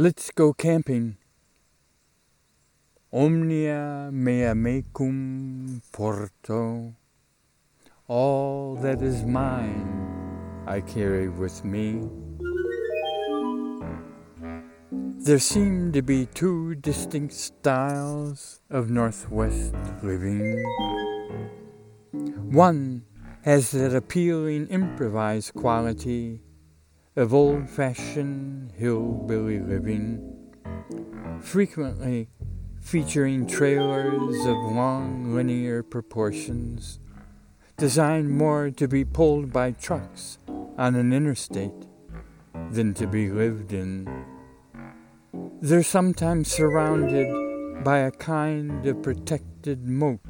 Let's go camping. Omnia mea mecum porto. All that is mine I carry with me. There seem to be two distinct styles of Northwest living. One has that appealing improvised quality of old fashioned hillbilly living, frequently featuring trailers of long linear proportions, designed more to be pulled by trucks on an interstate than to be lived in. They're sometimes surrounded by a kind of protected moat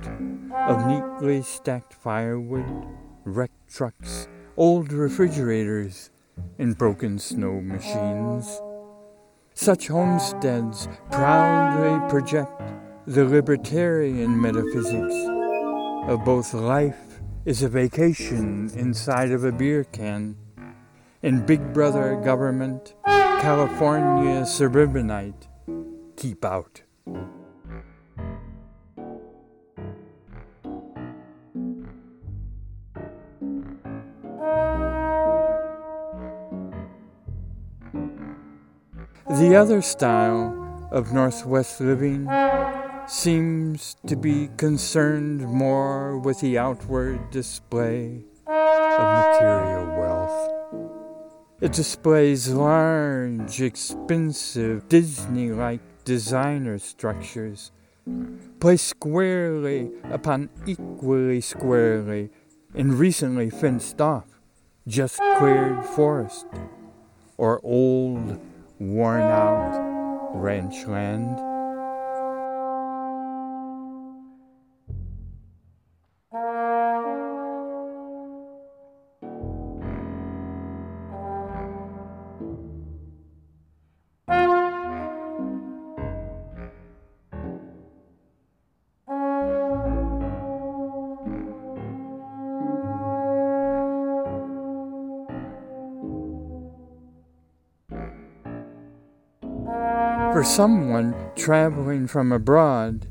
of neatly stacked firewood, wrecked trucks, old refrigerators, and broken snow machines. Such homesteads proudly project the libertarian metaphysics of both life is a vacation inside of a beer can, and Big Brother government, California suburbanite, keep out. The other style of Northwest living seems to be concerned more with the outward display of material wealth. It displays large, expensive, Disney like designer structures placed squarely upon equally squarely and recently fenced off, just cleared forest or old worn out ranch land. For someone traveling from abroad,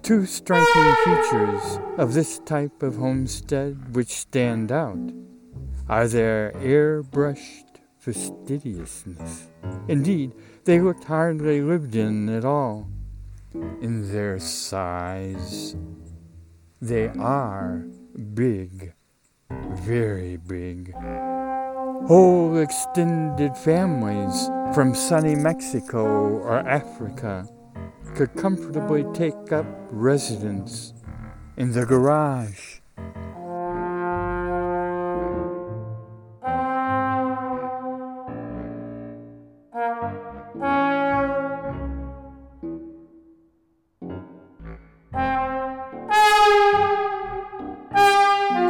two striking features of this type of homestead which stand out are their airbrushed fastidiousness. Indeed, they looked hardly lived in at all. In their size, they are big, very big. Whole extended families from sunny Mexico or Africa could comfortably take up residence in the garage.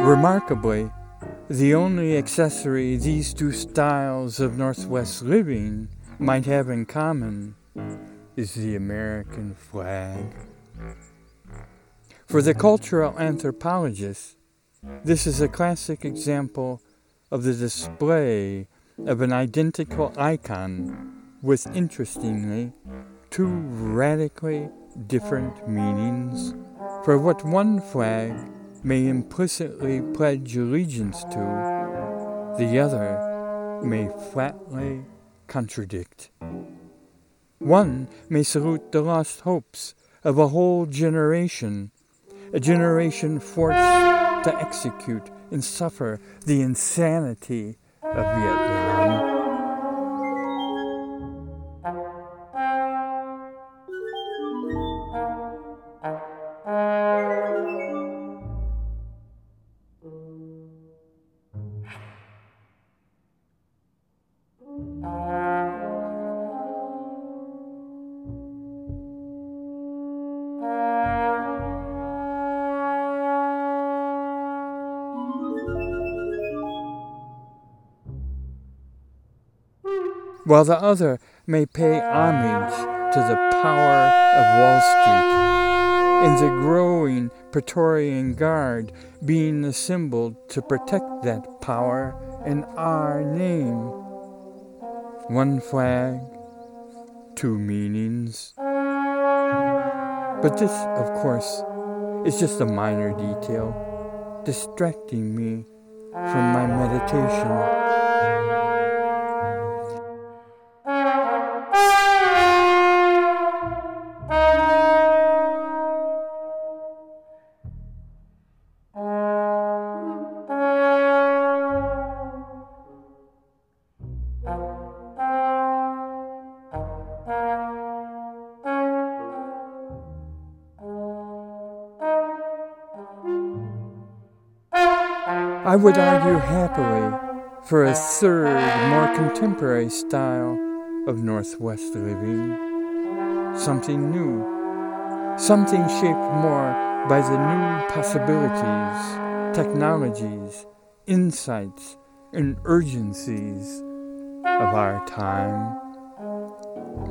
Remarkably, the only accessory these two styles of Northwest living might have in common is the American flag. For the cultural anthropologist, this is a classic example of the display of an identical icon with, interestingly, two radically different meanings for what one flag may implicitly pledge allegiance to, the other may flatly contradict. One may salute the lost hopes of a whole generation, a generation forced to execute and suffer the insanity of Vietnam. While the other may pay homage to the power of Wall Street, and the growing Praetorian Guard being assembled to protect that power in our name. One flag, two meanings. But this, of course, is just a minor detail, distracting me from my meditation. I would argue happily for a third, more contemporary style of Northwest living. Something new, something shaped more by the new possibilities, technologies, insights, and urgencies of our time.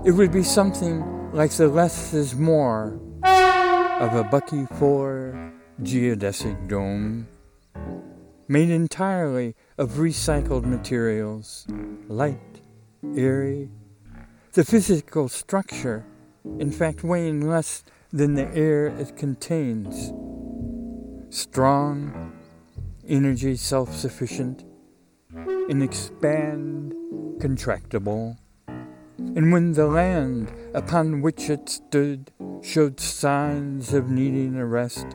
It would be something like the less is more of a Bucky Fuller geodesic dome made entirely of recycled materials, light, airy, the physical structure, in fact, weighing less than the air it contains, strong, energy self sufficient, and expand contractible. And when the land upon which it stood showed signs of needing a rest,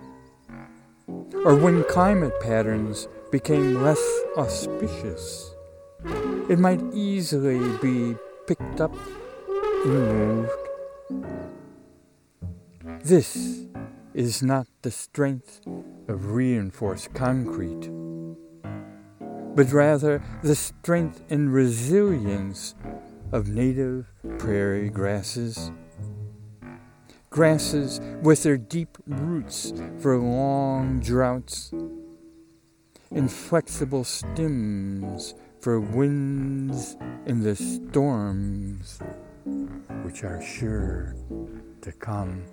or when climate patterns became less auspicious, it might easily be picked up and moved. This is not the strength of reinforced concrete, but rather the strength and resilience of native prairie grasses. Grasses with their deep roots for long droughts inflexible stems for winds in the storms which are sure to come.